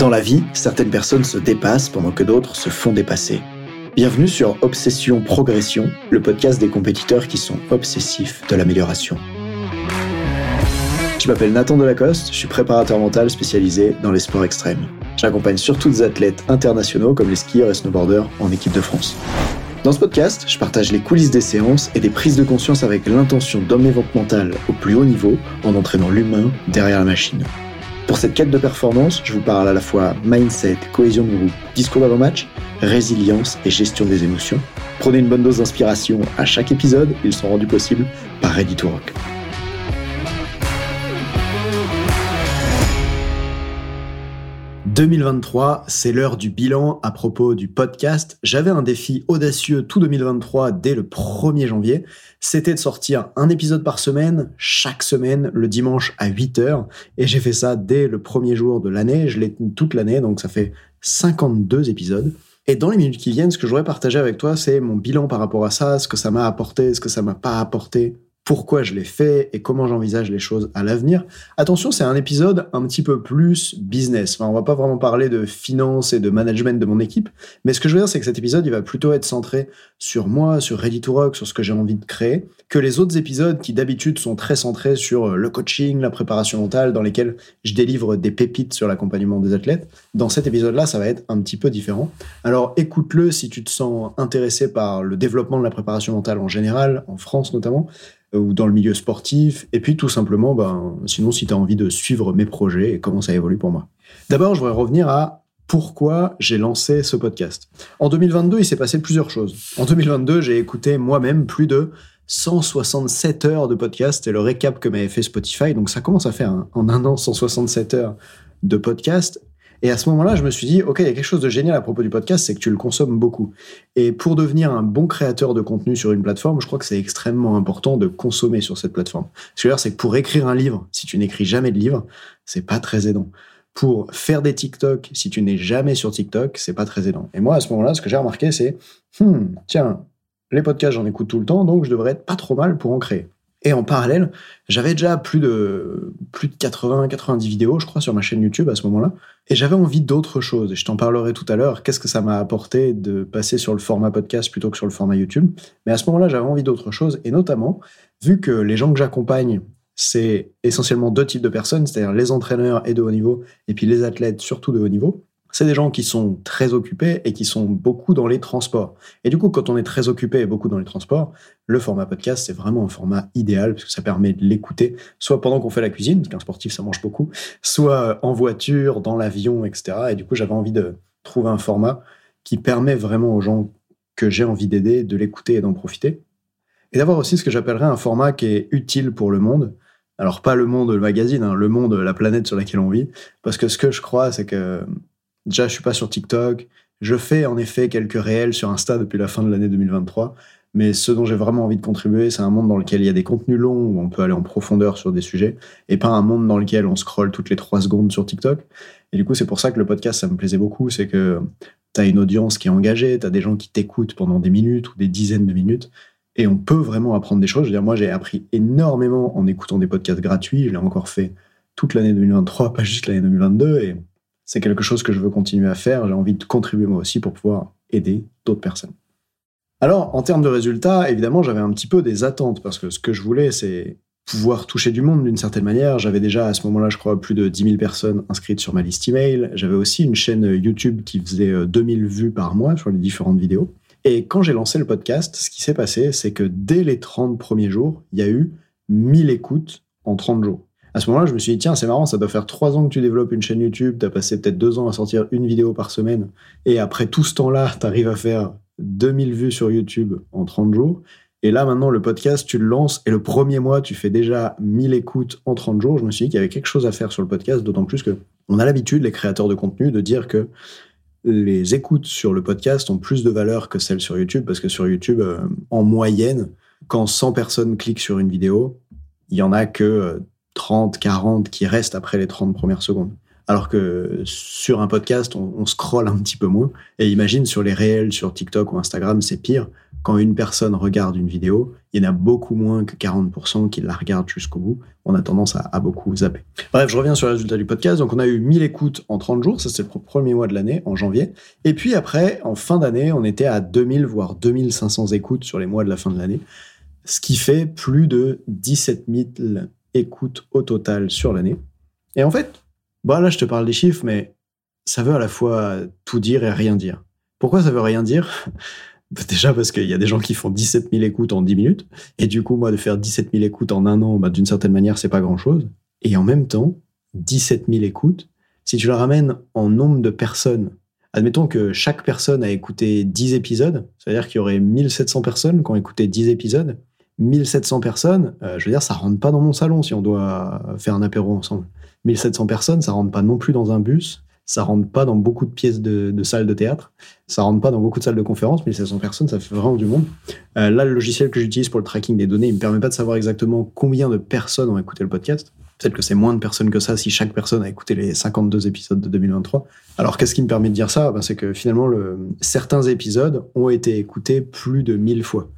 Dans la vie, certaines personnes se dépassent pendant que d'autres se font dépasser. Bienvenue sur Obsession Progression, le podcast des compétiteurs qui sont obsessifs de l'amélioration. Je m'appelle Nathan Delacoste, je suis préparateur mental spécialisé dans les sports extrêmes. J'accompagne surtout des athlètes internationaux comme les skieurs et snowboarders en équipe de France. Dans ce podcast, je partage les coulisses des séances et des prises de conscience avec l'intention d'emmener votre mental au plus haut niveau en entraînant l'humain derrière la machine. Pour cette quête de performance, je vous parle à la fois mindset, cohésion de groupe, discours d'avant-match, résilience et gestion des émotions. Prenez une bonne dose d'inspiration à chaque épisode, ils sont rendus possibles par Ready Rock. 2023, c'est l'heure du bilan à propos du podcast. J'avais un défi audacieux tout 2023 dès le 1er janvier. C'était de sortir un épisode par semaine, chaque semaine, le dimanche à 8 heures. Et j'ai fait ça dès le premier jour de l'année. Je l'ai toute l'année, donc ça fait 52 épisodes. Et dans les minutes qui viennent, ce que je voudrais partager avec toi, c'est mon bilan par rapport à ça, ce que ça m'a apporté, ce que ça m'a pas apporté, pourquoi je l'ai fait et comment j'envisage les choses à l'avenir. Attention, c'est un épisode un petit peu plus business. Enfin, on va pas vraiment parler de finance et de management de mon équipe, mais ce que je veux dire, c'est que cet épisode, il va plutôt être centré sur moi, sur Ready to Rock, sur ce que j'ai envie de créer, que les autres épisodes qui d'habitude sont très centrés sur le coaching, la préparation mentale, dans lesquels je délivre des pépites sur l'accompagnement des athlètes. Dans cet épisode-là, ça va être un petit peu différent. Alors écoute-le si tu te sens intéressé par le développement de la préparation mentale en général, en France notamment ou dans le milieu sportif, et puis tout simplement, ben, sinon si tu as envie de suivre mes projets et comment ça évolue pour moi. D'abord, je voudrais revenir à pourquoi j'ai lancé ce podcast. En 2022, il s'est passé plusieurs choses. En 2022, j'ai écouté moi-même plus de 167 heures de podcast, c'est le récap que m'avait fait Spotify, donc ça commence à faire en un an 167 heures de podcast, et à ce moment-là, je me suis dit, OK, il y a quelque chose de génial à propos du podcast, c'est que tu le consommes beaucoup. Et pour devenir un bon créateur de contenu sur une plateforme, je crois que c'est extrêmement important de consommer sur cette plateforme. Ce que je veux dire, c'est que pour écrire un livre, si tu n'écris jamais de livre, c'est pas très aidant. Pour faire des TikTok, si tu n'es jamais sur TikTok, c'est pas très aidant. Et moi, à ce moment-là, ce que j'ai remarqué, c'est, hmm, tiens, les podcasts, j'en écoute tout le temps, donc je devrais être pas trop mal pour en créer. Et en parallèle, j'avais déjà plus de, plus de 80, 90 vidéos, je crois, sur ma chaîne YouTube à ce moment-là. Et j'avais envie d'autre chose. Et je t'en parlerai tout à l'heure. Qu'est-ce que ça m'a apporté de passer sur le format podcast plutôt que sur le format YouTube? Mais à ce moment-là, j'avais envie d'autre chose. Et notamment, vu que les gens que j'accompagne, c'est essentiellement deux types de personnes, c'est-à-dire les entraîneurs et de haut niveau, et puis les athlètes surtout de haut niveau c'est des gens qui sont très occupés et qui sont beaucoup dans les transports. Et du coup, quand on est très occupé et beaucoup dans les transports, le format podcast, c'est vraiment un format idéal parce que ça permet de l'écouter, soit pendant qu'on fait la cuisine, parce qu'un sportif, ça mange beaucoup, soit en voiture, dans l'avion, etc. Et du coup, j'avais envie de trouver un format qui permet vraiment aux gens que j'ai envie d'aider de l'écouter et d'en profiter. Et d'avoir aussi ce que j'appellerais un format qui est utile pour le monde. Alors pas le monde, le magazine, hein, le monde, la planète sur laquelle on vit. Parce que ce que je crois, c'est que Déjà, je suis pas sur TikTok. Je fais en effet quelques réels sur Insta depuis la fin de l'année 2023. Mais ce dont j'ai vraiment envie de contribuer, c'est un monde dans lequel il y a des contenus longs où on peut aller en profondeur sur des sujets et pas un monde dans lequel on scrolle toutes les trois secondes sur TikTok. Et du coup, c'est pour ça que le podcast, ça me plaisait beaucoup. C'est que tu as une audience qui est engagée, tu as des gens qui t'écoutent pendant des minutes ou des dizaines de minutes et on peut vraiment apprendre des choses. Je veux dire, moi, j'ai appris énormément en écoutant des podcasts gratuits. Je l'ai encore fait toute l'année 2023, pas juste l'année 2022. Et c'est quelque chose que je veux continuer à faire. J'ai envie de contribuer moi aussi pour pouvoir aider d'autres personnes. Alors, en termes de résultats, évidemment, j'avais un petit peu des attentes parce que ce que je voulais, c'est pouvoir toucher du monde d'une certaine manière. J'avais déjà à ce moment-là, je crois, plus de 10 000 personnes inscrites sur ma liste email. J'avais aussi une chaîne YouTube qui faisait 2000 euh, vues par mois sur les différentes vidéos. Et quand j'ai lancé le podcast, ce qui s'est passé, c'est que dès les 30 premiers jours, il y a eu 1000 écoutes en 30 jours à ce moment-là, je me suis dit, tiens, c'est marrant, ça doit faire trois ans que tu développes une chaîne YouTube, tu as passé peut-être deux ans à sortir une vidéo par semaine, et après tout ce temps-là, tu arrives à faire 2000 vues sur YouTube en 30 jours. Et là, maintenant, le podcast, tu le lances, et le premier mois, tu fais déjà 1000 écoutes en 30 jours. Je me suis dit qu'il y avait quelque chose à faire sur le podcast, d'autant plus que on a l'habitude, les créateurs de contenu, de dire que les écoutes sur le podcast ont plus de valeur que celles sur YouTube, parce que sur YouTube, euh, en moyenne, quand 100 personnes cliquent sur une vidéo, il y en a que euh, 30, 40 qui restent après les 30 premières secondes. Alors que sur un podcast, on, scrolle un petit peu moins. Et imagine sur les réels, sur TikTok ou Instagram, c'est pire quand une personne regarde une vidéo, il y en a beaucoup moins que 40% qui la regardent jusqu'au bout. On a tendance à, beaucoup zapper. Bref, je reviens sur le résultat du podcast. Donc, on a eu 1000 écoutes en 30 jours. Ça, c'est le premier mois de l'année, en janvier. Et puis après, en fin d'année, on était à 2000, voire 2500 écoutes sur les mois de la fin de l'année. Ce qui fait plus de 17 000 écoutes au total sur l'année. Et en fait, bah là, je te parle des chiffres, mais ça veut à la fois tout dire et rien dire. Pourquoi ça veut rien dire? Déjà parce qu'il y a des gens qui font 17 000 écoutes en 10 minutes. Et du coup, moi, de faire 17 000 écoutes en un an, bah, d'une certaine manière, c'est pas grand chose. Et en même temps, 17 000 écoutes, si tu la ramènes en nombre de personnes, admettons que chaque personne a écouté 10 épisodes, c'est-à-dire qu'il y aurait 1700 personnes qui ont écouté 10 épisodes. 1700 personnes, euh, je veux dire, ça rentre pas dans mon salon si on doit faire un apéro ensemble. 1700 personnes, ça rentre pas non plus dans un bus ça rentre pas dans beaucoup de pièces de, salles de théâtre, ça rentre pas dans beaucoup de salles de conférence, 1700 personnes, ça fait vraiment du monde. Euh, là, le logiciel que j'utilise pour le tracking des données, il me permet pas de savoir exactement combien de personnes ont écouté le podcast. Peut-être que c'est moins de personnes que ça si chaque personne a écouté les 52 épisodes de 2023. Alors, qu'est-ce qui me permet de dire ça? Ben, C'est que finalement, le, certains épisodes ont été écoutés plus de 1000 fois.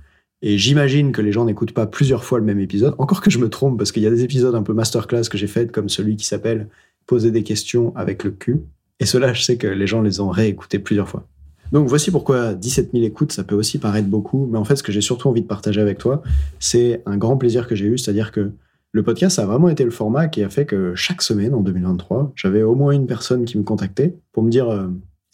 Et j'imagine que les gens n'écoutent pas plusieurs fois le même épisode. Encore que je me trompe, parce qu'il y a des épisodes un peu masterclass que j'ai fait, comme celui qui s'appelle Poser des questions avec le cul, et cela, je sais que les gens les ont réécoutés plusieurs fois. Donc voici pourquoi 17 000 écoutes, ça peut aussi paraître beaucoup, mais en fait, ce que j'ai surtout envie de partager avec toi, c'est un grand plaisir que j'ai eu, c'est-à-dire que le podcast a vraiment été le format qui a fait que chaque semaine en 2023, j'avais au moins une personne qui me contactait pour me dire euh,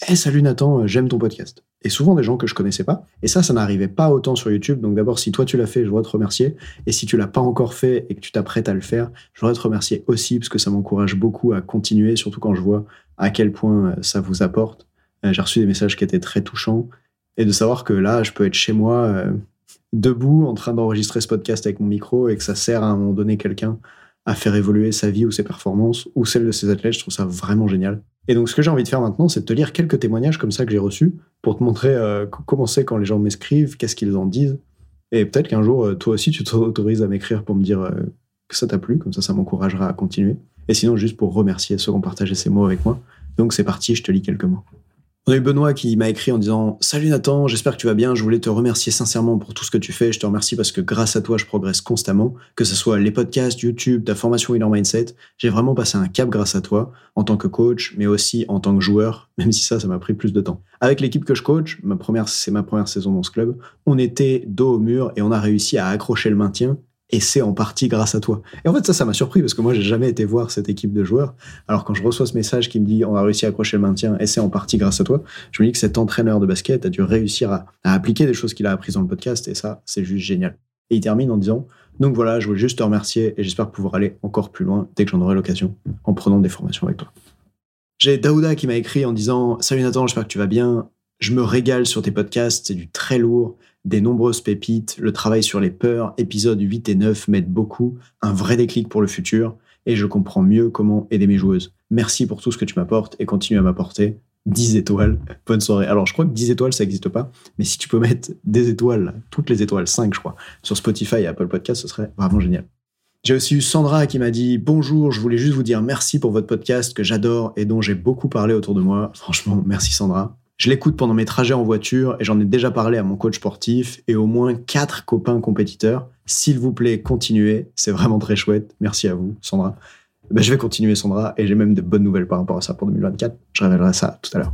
hey, salut Nathan, j'aime ton podcast. Et souvent des gens que je connaissais pas. Et ça, ça n'arrivait pas autant sur YouTube. Donc d'abord, si toi tu l'as fait, je voudrais te remercier. Et si tu l'as pas encore fait et que tu t'apprêtes à le faire, je voudrais te remercier aussi parce que ça m'encourage beaucoup à continuer, surtout quand je vois à quel point euh, ça vous apporte. Euh, j'ai reçu des messages qui étaient très touchants et de savoir que là, je peux être chez moi, euh, debout, en train d'enregistrer ce podcast avec mon micro et que ça sert à un moment donné quelqu'un à faire évoluer sa vie ou ses performances ou celles de ses athlètes, je trouve ça vraiment génial. Et donc, ce que j'ai envie de faire maintenant, c'est de te lire quelques témoignages comme ça que j'ai reçus pour te montrer comment c'est quand les gens m'écrivent, qu'est-ce qu'ils en disent. Et peut-être qu'un jour, toi aussi, tu t'autorises à m'écrire pour me dire que ça t'a plu, comme ça, ça m'encouragera à continuer. Et sinon, juste pour remercier ceux qui ont partagé ces mots avec moi. Donc c'est parti, je te lis quelques mots. On a eu Benoît qui m'a écrit en disant Salut Nathan, j'espère que tu vas bien. Je voulais te remercier sincèrement pour tout ce que tu fais. Je te remercie parce que grâce à toi, je progresse constamment. Que ce soit les podcasts, YouTube, ta formation Winner Mindset, j'ai vraiment passé un cap grâce à toi en tant que coach, mais aussi en tant que joueur, même si ça, ça m'a pris plus de temps. Avec l'équipe que je coach, ma première, c'est ma première saison dans ce club, on était dos au mur et on a réussi à accrocher le maintien et c'est en partie grâce à toi. Et en fait, ça, ça m'a surpris parce que moi, j'ai jamais été voir cette équipe de joueurs. Alors, quand je reçois ce message qui me dit on a réussi à accrocher le maintien et c'est en partie grâce à toi, je me dis que cet entraîneur de basket a dû réussir à, appliquer des choses qu'il a apprises dans le podcast et ça, c'est juste génial. Et il termine en disant donc voilà, je voulais juste te remercier et j'espère pouvoir aller encore plus loin dès que j'en aurai l'occasion en prenant des formations avec toi. J'ai Daouda qui m'a écrit en disant Salut Nathan, j'espère que tu vas bien. Je me régale sur tes podcasts, c'est du très lourd des nombreuses pépites, le travail sur les peurs, épisodes 8 et 9 m'aident beaucoup, un vrai déclic pour le futur, et je comprends mieux comment aider mes joueuses. Merci pour tout ce que tu m'apportes et continue à m'apporter. 10 étoiles. Bonne soirée. Alors, je crois que 10 étoiles, ça n'existe pas, mais si tu peux mettre des étoiles, toutes les étoiles, 5, je crois, sur Spotify et Apple Podcast, ce serait vraiment génial. J'ai aussi eu Sandra qui m'a dit Bonjour, je voulais juste vous dire merci pour votre podcast que j'adore et dont j'ai beaucoup parlé autour de moi. Franchement, merci Sandra. Je l'écoute pendant mes trajets en voiture et j'en ai déjà parlé à mon coach sportif et au moins quatre copains compétiteurs. S'il vous plaît, continuez. C'est vraiment très chouette. Merci à vous, Sandra. Ben, je vais continuer, Sandra, et j'ai même de bonnes nouvelles par rapport à ça pour 2024. Je révélerai ça tout à l'heure.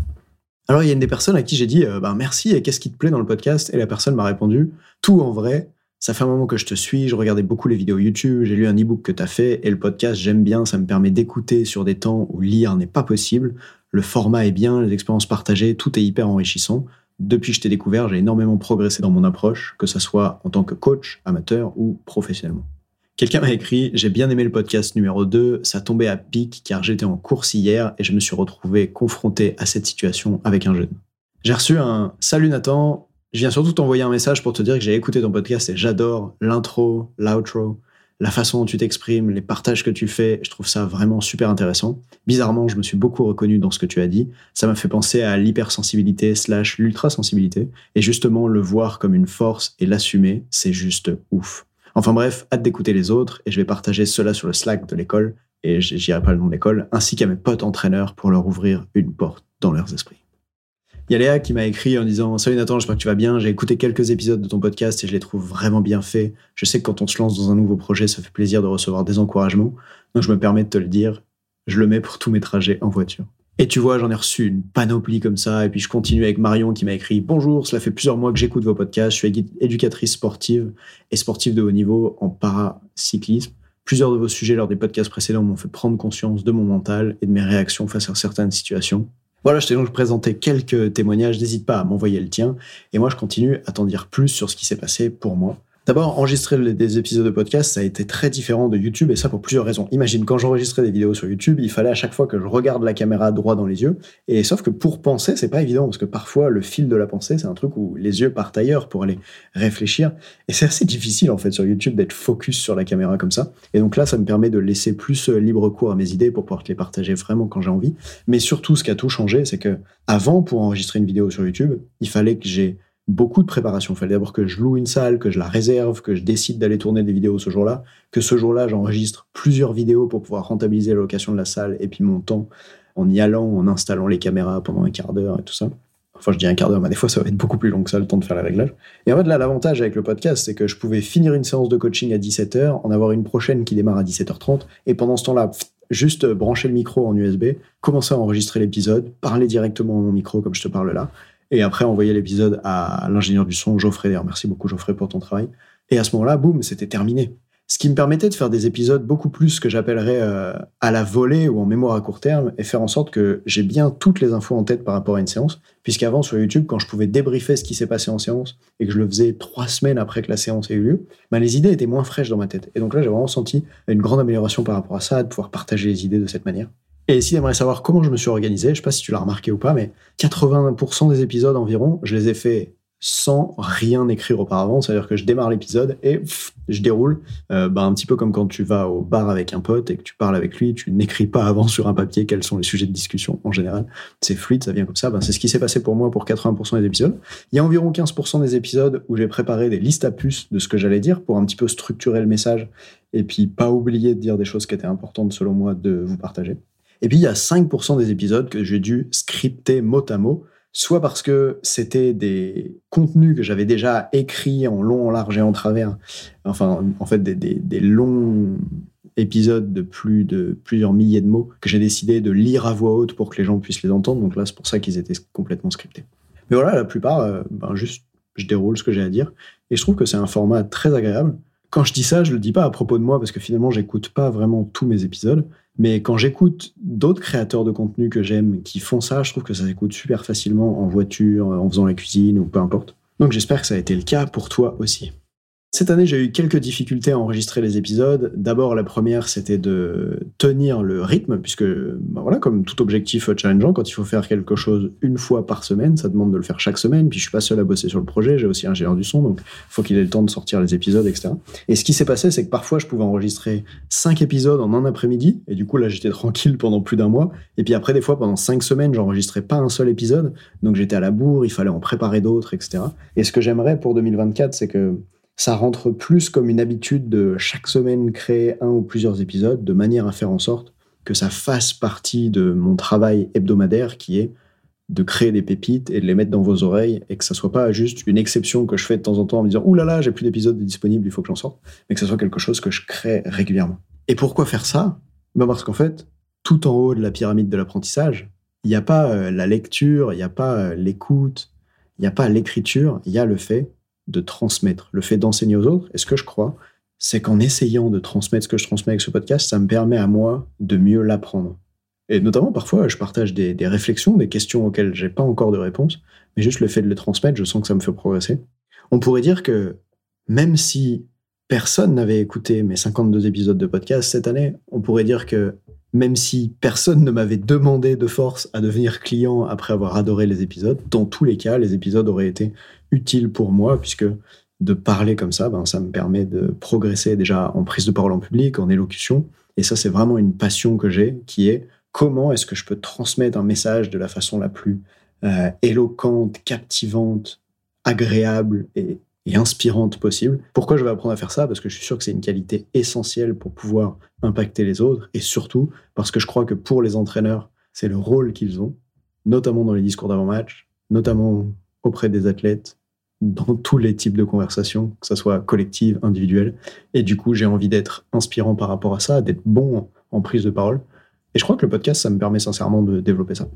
Alors, il y a une des personnes à qui j'ai dit ben, merci et qu'est-ce qui te plaît dans le podcast? Et la personne m'a répondu tout en vrai. Ça fait un moment que je te suis, je regardais beaucoup les vidéos YouTube, j'ai lu un e-book que tu as fait et le podcast, j'aime bien, ça me permet d'écouter sur des temps où lire n'est pas possible le format est bien, les expériences partagées, tout est hyper enrichissant. Depuis que je t'ai découvert, j'ai énormément progressé dans mon approche, que ce soit en tant que coach, amateur ou professionnellement. Quelqu'un m'a écrit J'ai bien aimé le podcast numéro 2, ça tombait à pic car j'étais en course hier et je me suis retrouvé confronté à cette situation avec un jeune. J'ai reçu un Salut Nathan, je viens surtout t'envoyer un message pour te dire que j'ai écouté ton podcast et j'adore l'intro, l'outro, la façon dont tu t'exprimes, les partages que tu fais, je trouve ça vraiment super intéressant. Bizarrement, je me suis beaucoup reconnu dans ce que tu as dit. Ça m'a fait penser à l'hypersensibilité slash l'ultrasensibilité. Et justement, le voir comme une force et l'assumer, c'est juste ouf. Enfin bref, hâte d'écouter les autres et je vais partager cela sur le Slack de l'école et j'irai pas le nom de l'école, ainsi qu'à mes potes entraîneurs pour leur ouvrir une porte dans leurs esprits. Il y a Léa qui m'a écrit en disant Salut Nathan, j'espère que tu vas bien. J'ai écouté quelques épisodes de ton podcast et je les trouve vraiment bien faits. Je sais que quand on se lance dans un nouveau projet, ça fait plaisir de recevoir des encouragements. Donc je me permets de te le dire. Je le mets pour tous mes trajets en voiture. Et tu vois, j'en ai reçu une panoplie comme ça. Et puis je continue avec Marion qui m'a écrit Bonjour, cela fait plusieurs mois que j'écoute vos podcasts. Je suis éducatrice sportive et sportive de haut niveau en paracyclisme. Plusieurs de vos sujets lors des podcasts précédents m'ont fait prendre conscience de mon mental et de mes réactions face à certaines situations. Voilà, je t'ai donc présenté quelques témoignages, n'hésite pas à m'envoyer le tien, et moi je continue à t'en dire plus sur ce qui s'est passé pour moi. D'abord, enregistrer des épisodes de podcast, ça a été très différent de YouTube et ça pour plusieurs raisons. Imagine, quand j'enregistrais des vidéos sur YouTube, il fallait à chaque fois que je regarde la caméra droit dans les yeux. Et sauf que pour penser, c'est pas évident parce que parfois le fil de la pensée, c'est un truc où les yeux partent ailleurs pour aller réfléchir. Et c'est assez difficile en fait sur YouTube d'être focus sur la caméra comme ça. Et donc là, ça me permet de laisser plus euh, libre cours à mes idées pour pouvoir te les partager vraiment quand j'ai envie. Mais surtout, ce qui a tout changé, c'est que avant, pour enregistrer une vidéo sur YouTube, il fallait que j'ai beaucoup de préparation. Il fallait d'abord que je loue une salle, que je la réserve, que je décide d'aller tourner des vidéos ce jour-là, que ce jour-là, j'enregistre plusieurs vidéos pour pouvoir rentabiliser la location de la salle et puis mon temps en y allant, en installant les caméras pendant un quart d'heure et tout ça. Enfin, je dis un quart d'heure, mais des fois, ça va être beaucoup plus long que ça, le temps de faire les réglages. Et en fait, là, l'avantage avec le podcast, c'est que je pouvais finir une séance de coaching à 17h, en avoir une prochaine qui démarre à 17h30, et pendant ce temps-là, juste brancher le micro en USB, commencer à enregistrer l'épisode, parler directement à mon micro comme je te parle là, et après envoyer l'épisode à l'ingénieur du son, Geoffrey. D'ailleurs, merci beaucoup Geoffrey pour ton travail. Et à ce moment-là, boum, c'était terminé. Ce qui me permettait de faire des épisodes beaucoup plus que j'appellerais euh, à la volée ou en mémoire à court terme et faire en sorte que j'ai bien toutes les infos en tête par rapport à une séance. Puisqu'avant, sur YouTube, quand je pouvais débriefer ce qui s'est passé en séance et que je le faisais trois semaines après que la séance ait eu lieu, ben, les idées étaient moins fraîches dans ma tête. Et donc là, j'ai vraiment senti une grande amélioration par rapport à ça, de pouvoir partager les idées de cette manière. Et si tu aimerais savoir comment je me suis organisé, je sais pas si tu l'as remarqué ou pas, mais 80% des épisodes environ, je les ai faits sans rien écrire auparavant. C'est-à-dire que je démarre l'épisode et je déroule. Euh, bah, un petit peu comme quand tu vas au bar avec un pote et que tu parles avec lui, tu n'écris pas avant sur un papier quels sont les sujets de discussion en général. C'est fluide, ça vient comme ça. Ben, c'est ce qui s'est passé pour moi pour 80% des épisodes. Il y a environ 15% des épisodes où j'ai préparé des listes à puces de ce que j'allais dire pour un petit peu structurer le message et puis pas oublier de dire des choses qui étaient importantes selon moi de vous partager. Et puis il y a 5% des épisodes que j'ai dû scripter mot à mot, soit parce que c'était des contenus que j'avais déjà écrits en long, en large et en travers, enfin en fait des, longs épisodes de plus de plusieurs milliers de mots que j'ai décidé de lire à voix haute pour que les gens puissent les entendre. Donc là, c'est pour ça qu'ils étaient complètement scriptés. Mais voilà, la plupart, euh, ben juste, je déroule ce que j'ai à dire. Et je trouve que c'est un format très agréable. Quand je dis ça, je le dis pas à propos de moi parce que finalement, j'écoute pas vraiment tous mes épisodes. Mais quand j'écoute d'autres créateurs de contenu que j'aime qui font ça, je trouve que ça s'écoute super facilement en voiture, en faisant la cuisine ou peu importe. Donc j'espère que ça a été le cas pour toi aussi. Cette année, j'ai eu quelques difficultés à enregistrer les épisodes. D'abord, la première, c'était de tenir le rythme, puisque, bah voilà, comme tout objectif challengeant, quand il faut faire quelque chose une fois par semaine, ça demande de le faire chaque semaine. Puis je suis pas seul à bosser sur le projet, j'ai aussi un gérant du son, donc faut qu'il ait le temps de sortir les épisodes, etc. Et ce qui s'est passé, c'est que parfois, je pouvais enregistrer cinq épisodes en un après-midi, et du coup, là, j'étais tranquille pendant plus d'un mois. Et puis après, des fois, pendant cinq semaines, j'enregistrais pas un seul épisode, donc j'étais à la bourre, il fallait en préparer d'autres, etc. Et ce que j'aimerais pour 2024, c'est que ça rentre plus comme une habitude de chaque semaine créer un ou plusieurs épisodes de manière à faire en sorte que ça fasse partie de mon travail hebdomadaire qui est de créer des pépites et de les mettre dans vos oreilles et que ça soit pas juste une exception que je fais de temps en temps en me disant ouh là là j'ai plus d'épisodes disponibles il faut que j'en sorte mais que ça soit quelque chose que je crée régulièrement. Et pourquoi faire ça? Ben parce qu'en fait tout en haut de la pyramide de l'apprentissage il n'y a pas euh, la lecture il n'y a pas euh, l'écoute il n'y a pas l'écriture il y a le fait de transmettre, le fait d'enseigner aux autres. Et ce que je crois, c'est qu'en essayant de transmettre ce que je transmets avec ce podcast, ça me permet à moi de mieux l'apprendre. Et notamment, parfois, je partage des, réflexions, des questions auxquelles j'ai pas encore de réponse, mais juste le fait de les transmettre, je sens que ça me fait progresser. On pourrait dire que même si personne n'avait écouté mes 52 épisodes de podcast cette année, on pourrait dire que même si personne ne m'avait demandé de force à devenir client après avoir adoré les épisodes, dans tous les cas, les épisodes auraient été utile pour moi, puisque de parler comme ça, ben, ça me permet de progresser déjà en prise de parole en public, en élocution. Et ça, c'est vraiment une passion que j'ai, qui est comment est-ce que je peux transmettre un message de la façon la plus euh, éloquente, captivante, agréable et et inspirante possible. Pourquoi je vais apprendre à faire ça? Parce que je suis sûr que c'est une qualité essentielle pour pouvoir impacter les autres, et surtout parce que je crois que pour les entraîneurs, c'est le rôle qu'ils ont, notamment dans les discours d'avant-match, notamment auprès des athlètes, dans tous les types de conversations, que ce soit collective, individuelle. Et du coup, j'ai envie d'être inspirant par rapport à ça, d'être bon en prise de parole. Et je crois que le podcast, ça me permet sincèrement de développer ça.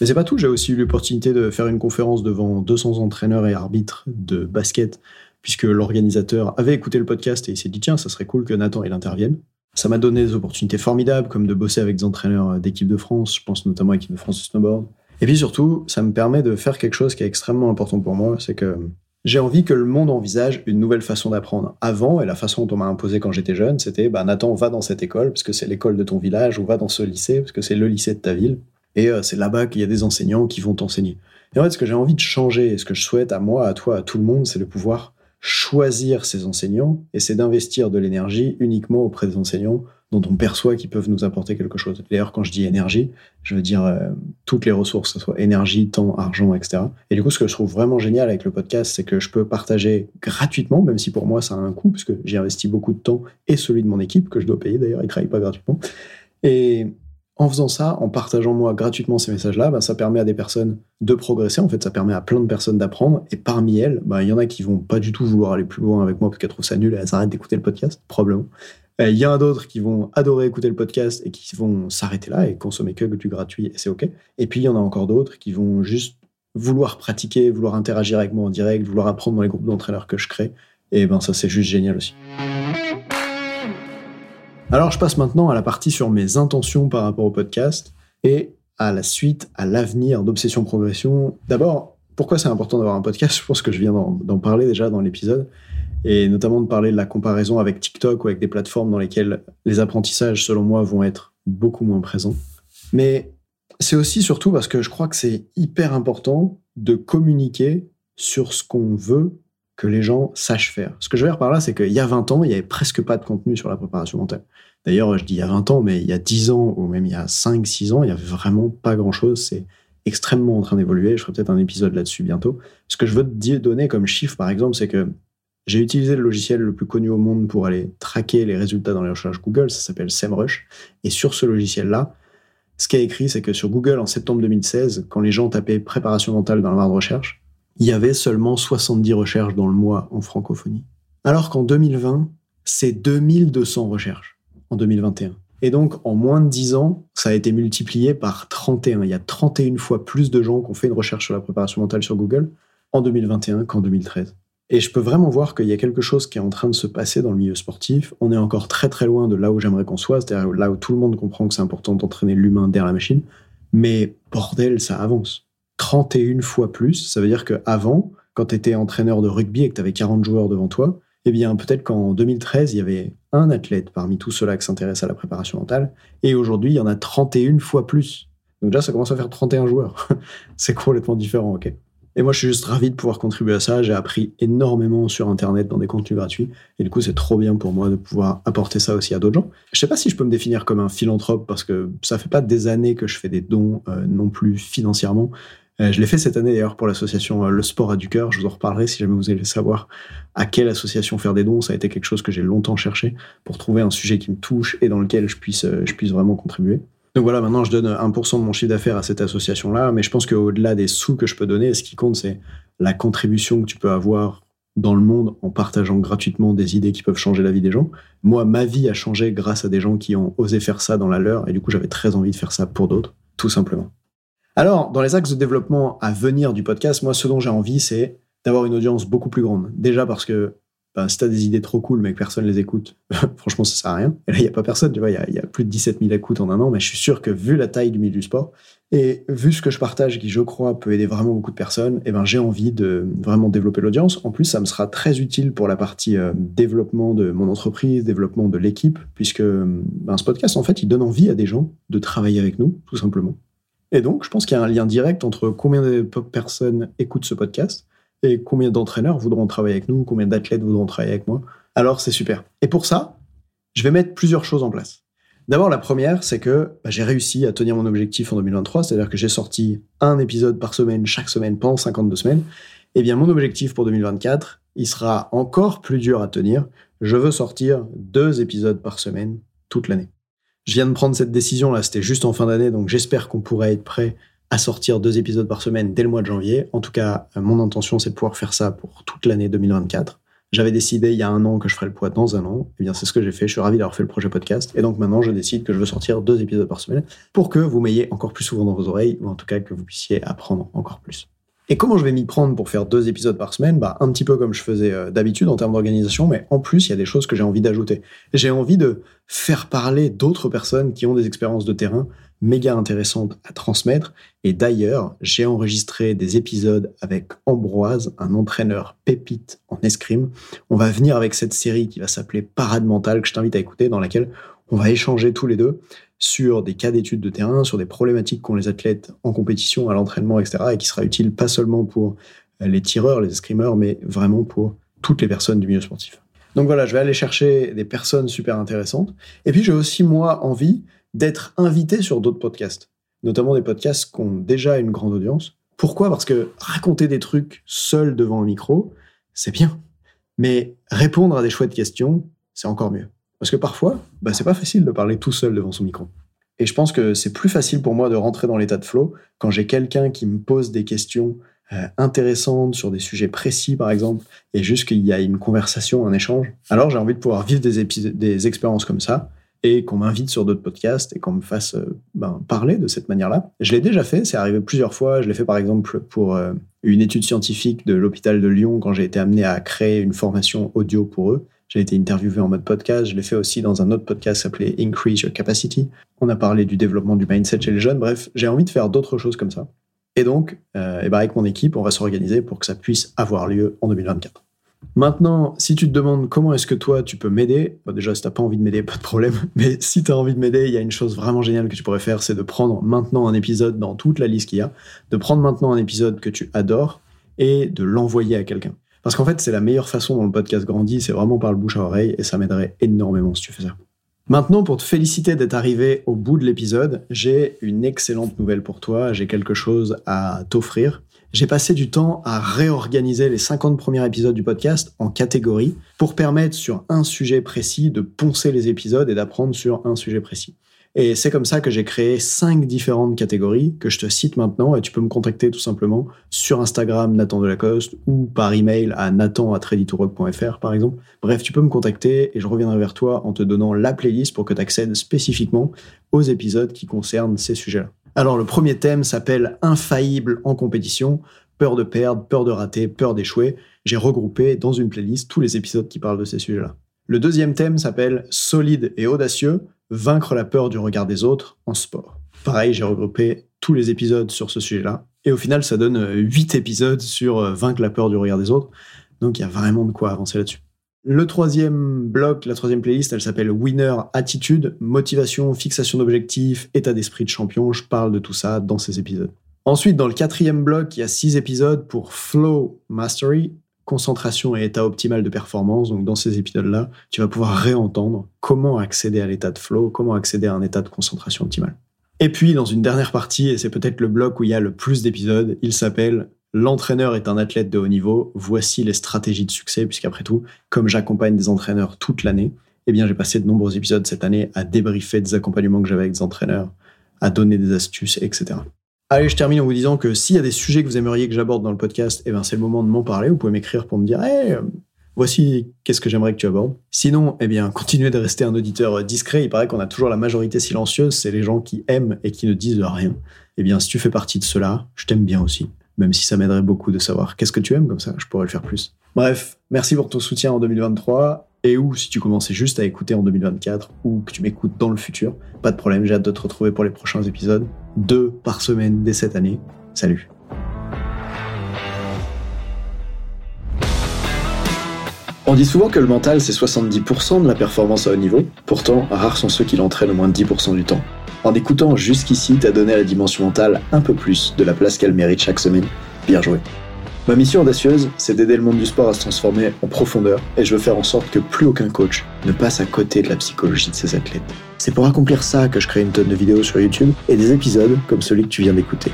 Mais c'est pas tout, j'ai aussi eu l'opportunité de faire une conférence devant 200 entraîneurs et arbitres de basket, puisque l'organisateur avait écouté le podcast et il s'est dit tiens, ça serait cool que Nathan il intervienne. Ça m'a donné des opportunités formidables, comme de bosser avec des entraîneurs d'équipe de France, je pense notamment à l'équipe de France de snowboard. Et puis surtout, ça me permet de faire quelque chose qui est extrêmement important pour moi, c'est que j'ai envie que le monde envisage une nouvelle façon d'apprendre. Avant, et la façon dont on m'a imposé quand j'étais jeune, c'était bah, Nathan, va dans cette école, parce que c'est l'école de ton village, ou va dans ce lycée, parce que c'est le lycée de ta ville. Et euh, c'est là-bas qu'il y a des enseignants qui vont t'enseigner. Et en fait, ce que j'ai envie de changer, ce que je souhaite à moi, à toi, à tout le monde, c'est de pouvoir choisir ses enseignants, et c'est d'investir de l'énergie uniquement auprès des enseignants dont on perçoit qu'ils peuvent nous apporter quelque chose. D'ailleurs, quand je dis énergie, je veux dire euh, toutes les ressources, que ce soit énergie, temps, argent, etc. Et du coup, ce que je trouve vraiment génial avec le podcast, c'est que je peux partager gratuitement, même si pour moi ça a un coût, puisque j'ai investi beaucoup de temps et celui de mon équipe, que je dois payer d'ailleurs, ils ne travaillent pas gratuitement. En faisant ça, en partageant moi gratuitement ces messages-là, bah, ça permet à des personnes de progresser. En fait, ça permet à plein de personnes d'apprendre. Et parmi elles, bah, il y en a qui vont pas du tout vouloir aller plus loin avec moi parce qu'elles trouvent ça nul et elles arrêtent d'écouter le podcast, probablement. Euh, il y en a d'autres qui vont adorer écouter le podcast et qui vont s'arrêter là et consommer que du gratuit et c'est OK. Et puis il y en a encore d'autres qui vont juste vouloir pratiquer, vouloir interagir avec moi en direct, vouloir apprendre dans les groupes d'entraîneurs que je crée. Et ben ça c'est juste génial aussi. Alors je passe maintenant à la partie sur mes intentions par rapport au podcast et à la suite, à l'avenir d'Obsession Progression. D'abord, pourquoi c'est important d'avoir un podcast? Je pense que je viens d'en parler déjà dans l'épisode et notamment de parler de la comparaison avec TikTok ou avec des plateformes dans lesquelles les apprentissages, selon moi, vont être beaucoup moins présents. Mais c'est aussi surtout parce que je crois que c'est hyper important de communiquer sur ce qu'on veut que les gens sachent faire. Ce que je veux dire par là, c'est qu'il y a 20 ans, il n'y avait presque pas de contenu sur la préparation mentale. D'ailleurs, je dis il y a 20 ans, mais il y a 10 ans ou même il y a 5, 6 ans, il n'y avait vraiment pas grand-chose. C'est extrêmement en train d'évoluer. Je ferai peut-être un épisode là-dessus bientôt. Ce que je veux te donner comme chiffre, par exemple, c'est que j'ai utilisé le logiciel le plus connu au monde pour aller traquer les résultats dans les recherches Google, ça s'appelle SEMrush. Et sur ce logiciel-là, ce qui a écrit, c'est que sur Google, en septembre 2016, quand les gens tapaient préparation mentale dans la barre de recherche, il y avait seulement 70 recherches dans le mois en francophonie. Alors qu'en 2020, c'est 2200 recherches en 2021. Et donc, en moins de 10 ans, ça a été multiplié par 31. Il y a 31 fois plus de gens qui ont fait une recherche sur la préparation mentale sur Google en 2021 qu'en 2013. Et je peux vraiment voir qu'il y a quelque chose qui est en train de se passer dans le milieu sportif. On est encore très très loin de là où j'aimerais qu'on soit, c'est-à-dire là où tout le monde comprend que c'est important d'entraîner l'humain derrière la machine. Mais bordel, ça avance. 31 fois plus, ça veut dire qu'avant, quand tu étais entraîneur de rugby et que tu avais 40 joueurs devant toi, eh bien peut-être qu'en 2013, il y avait un athlète parmi tous ceux-là qui s'intéressent à la préparation mentale, et aujourd'hui, il y en a 31 fois plus. Donc là, ça commence à faire 31 joueurs. c'est complètement différent, ok et moi, je suis juste ravi de pouvoir contribuer à ça. J'ai appris énormément sur Internet dans des contenus gratuits. Et du coup, c'est trop bien pour moi de pouvoir apporter ça aussi à d'autres gens. Je sais pas si je peux me définir comme un philanthrope parce que ça fait pas des années que je fais des dons euh, non plus financièrement. Euh, je l'ai fait cette année d'ailleurs pour l'association euh, Le Sport à du cœur. Je vous en reparlerai si jamais vous allez savoir à quelle association faire des dons. Ça a été quelque chose que j'ai longtemps cherché pour trouver un sujet qui me touche et dans lequel je puisse, je puisse vraiment contribuer. Donc voilà, maintenant je donne 1% de mon chiffre d'affaires à cette association-là, mais je pense qu'au-delà des sous que je peux donner, ce qui compte, c'est la contribution que tu peux avoir dans le monde en partageant gratuitement des idées qui peuvent changer la vie des gens. Moi, ma vie a changé grâce à des gens qui ont osé faire ça dans la leur, et du coup j'avais très envie de faire ça pour d'autres, tout simplement. Alors, dans les axes de développement à venir du podcast, moi, ce dont j'ai envie, c'est d'avoir une audience beaucoup plus grande. Déjà parce que ben, si t'as des idées trop cool mais que personne les écoute, franchement, ça sert à rien. Et là, il n'y a pas personne, tu vois, il y, a plus de 17 000 écoutes en un an, mais je suis sûr que vu la taille du milieu du sport, et vu ce que je partage qui, je crois, peut aider vraiment beaucoup de personnes, eh ben, j'ai envie de vraiment développer l'audience. En plus, ça me sera très utile pour la partie euh, développement de mon entreprise, développement de l'équipe, puisque ben, ce podcast, en fait, il donne envie à des gens de travailler avec nous, tout simplement. Et donc, je pense qu'il y a un lien direct entre combien de personnes écoutent ce podcast et combien d'entraîneurs voudront travailler avec nous, combien d'athlètes voudront travailler avec moi. Alors c'est super. Et pour ça, je vais mettre plusieurs choses en place. D'abord, la première, c'est que bah, j'ai réussi à tenir mon objectif en 2023, c'est-à-dire que j'ai sorti un épisode par semaine, chaque semaine, pendant 52 semaines. Eh bien, mon objectif pour 2024, il sera encore plus dur à tenir. Je veux sortir deux épisodes par semaine toute l'année. Je viens de prendre cette décision là, c'était juste en fin d'année, donc j'espère qu'on pourrait être prêt à sortir deux épisodes par semaine dès le mois de janvier. En tout cas, mon intention, c'est de pouvoir faire ça pour toute l'année 2024. J'avais décidé il y a un an que je ferais le poids dans un an. Et eh bien, c'est ce que j'ai fait. Je suis ravi d'avoir fait le projet podcast. Et donc maintenant, je décide que je veux sortir deux épisodes par semaine pour que vous m'ayez encore plus souvent dans vos oreilles, ou en tout cas que vous puissiez apprendre encore plus. Et comment je vais m'y prendre pour faire deux épisodes par semaine? Bah, Un petit peu comme je faisais euh, d'habitude en termes d'organisation, mais en plus, il y a des choses que j'ai envie d'ajouter. J'ai envie de faire parler d'autres personnes qui ont des expériences de terrain méga intéressantes à transmettre. Et d'ailleurs, j'ai enregistré des épisodes avec Ambroise, un entraîneur pépite en escrime. On va venir avec cette série qui va s'appeler Parade mentale, que je t'invite à écouter, dans laquelle on va échanger tous les deux sur des cas d'études de terrain, sur des problématiques qu'ont les athlètes en compétition, à l'entraînement, etc., et qui sera utile pas seulement pour les tireurs, les escrimeurs, mais vraiment pour toutes les personnes du milieu sportif. Donc voilà, je vais aller chercher des personnes super intéressantes. Et puis j'ai aussi, moi, envie d'être invité sur d'autres podcasts, notamment des podcasts qui ont déjà une grande audience. Pourquoi? Parce que raconter des trucs seul devant un micro, c'est bien. Mais répondre à des chouettes questions, c'est encore mieux. Parce que parfois, bah, c'est pas facile de parler tout seul devant son micro. Et je pense que c'est plus facile pour moi de rentrer dans l'état de flow quand j'ai quelqu'un qui me pose des questions euh, intéressantes sur des sujets précis, par exemple, et juste qu'il y a une conversation, un échange. Alors j'ai envie de pouvoir vivre des, expériences comme ça et qu'on m'invite sur d'autres podcasts et qu'on me fasse euh, ben, parler de cette manière-là. Je l'ai déjà fait, c'est arrivé plusieurs fois. Je l'ai fait par exemple pour euh, une étude scientifique de l'hôpital de Lyon quand j'ai été amené à créer une formation audio pour eux. J'ai été interviewé en mode podcast. Je l'ai fait aussi dans un autre podcast s'appelait Increase Your Capacity. On a parlé du développement du mindset chez les jeunes. Bref, j'ai envie de faire d'autres choses comme ça. Et donc, euh, ben avec mon équipe, on va s'organiser pour que ça puisse avoir lieu en 2024. Maintenant, si tu te demandes comment est-ce que toi tu peux m'aider, bah, déjà si t'as pas envie de m'aider, pas de problème, mais si tu as envie de m'aider, il y a une chose vraiment géniale que tu pourrais faire, c'est de prendre maintenant un épisode dans toute la liste qu'il y a, de prendre maintenant un épisode que tu adores et de l'envoyer à quelqu'un. Parce qu'en fait, c'est la meilleure façon dont le podcast grandit, c'est vraiment par le bouche à oreille, et ça m'aiderait énormément si tu fais ça. Maintenant, pour te féliciter d'être arrivé au bout de l'épisode, j'ai une excellente nouvelle pour toi, j'ai quelque chose à t'offrir j'ai passé du temps à réorganiser les 50 premiers épisodes du podcast en catégories pour permettre sur un sujet précis de poncer les épisodes et d'apprendre sur un sujet précis. Et c'est comme ça que j'ai créé cinq différentes catégories que je te cite maintenant et tu peux me contacter tout simplement sur Instagram Nathan Delacoste ou par email à nathan@readytorock.fr par exemple. Bref, tu peux me contacter et je reviendrai vers toi en te donnant la playlist pour que tu accèdes spécifiquement aux épisodes qui concernent ces sujets-là. Alors le premier thème s'appelle Infaillible en compétition, peur de perdre, peur de rater, peur d'échouer. J'ai regroupé dans une playlist tous les épisodes qui parlent de ces sujets-là. Le deuxième thème s'appelle Solide et audacieux, vaincre la peur du regard des autres en sport. Pareil, j'ai regroupé tous les épisodes sur ce sujet-là. Et au final, ça donne 8 épisodes sur euh, vaincre la peur du regard des autres. Donc il y a vraiment de quoi avancer là-dessus. Le troisième bloc, la troisième playlist, elle s'appelle Winner Attitude, motivation, fixation d'objectifs, état d'esprit de champion. Je parle de tout ça dans ces épisodes. Ensuite, dans le quatrième bloc, il y a six épisodes pour Flow Mastery, concentration et état optimal de performance. Donc, dans ces épisodes-là, tu vas pouvoir réentendre comment accéder à l'état de flow, comment accéder à un état de concentration optimale. Et puis, dans une dernière partie, et c'est peut-être le bloc où il y a le plus d'épisodes, il s'appelle L'entraîneur est un athlète de haut niveau. Voici les stratégies de succès, puisqu'après tout, comme j'accompagne des entraîneurs toute l'année, eh bien, j'ai passé de nombreux épisodes cette année à débriefer des accompagnements que j'avais avec des entraîneurs, à donner des astuces, etc. Allez, je termine en vous disant que s'il y a des sujets que vous aimeriez que j'aborde dans le podcast, eh ben, c'est le moment de m'en parler. Vous pouvez m'écrire pour me dire, hey, voici qu'est-ce que j'aimerais que tu abordes. Sinon, eh bien, continuez de rester un auditeur discret. Il paraît qu'on a toujours la majorité silencieuse, c'est les gens qui aiment et qui ne disent rien. Eh bien, si tu fais partie de cela, je t'aime bien aussi même si ça m'aiderait beaucoup de savoir qu'est-ce que tu aimes, comme ça je pourrais le faire plus. Bref, merci pour ton soutien en 2023, et ou si tu commençais juste à écouter en 2024, ou que tu m'écoutes dans le futur, pas de problème, j'ai hâte de te retrouver pour les prochains épisodes, deux par semaine dès cette année. Salut On dit souvent que le mental c'est 70% de la performance à haut niveau, pourtant rares sont ceux qui l'entraînent au moins 10% du temps. En écoutant jusqu'ici, t'as donné à la dimension mentale un peu plus de la place qu'elle mérite chaque semaine. Bien joué. Ma mission audacieuse, c'est d'aider le monde du sport à se transformer en profondeur et je veux faire en sorte que plus aucun coach ne passe à côté de la psychologie de ses athlètes. C'est pour accomplir ça que je crée une tonne de vidéos sur YouTube et des épisodes comme celui que tu viens d'écouter.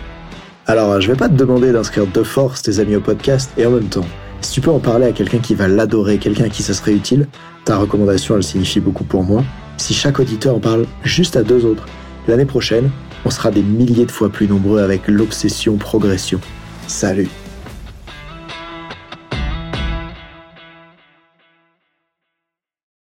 Alors, je vais pas te demander d'inscrire de force tes amis au podcast et en même temps, Si tu peux en parler à quelqu'un qui va l'adorer, quelqu'un à qui ça serait utile, ta recommandation, elle signifie beaucoup pour moi. Si chaque auditeur en parle juste à deux autres, l'année prochaine, on sera des milliers de fois plus nombreux avec l'obsession progression. Salut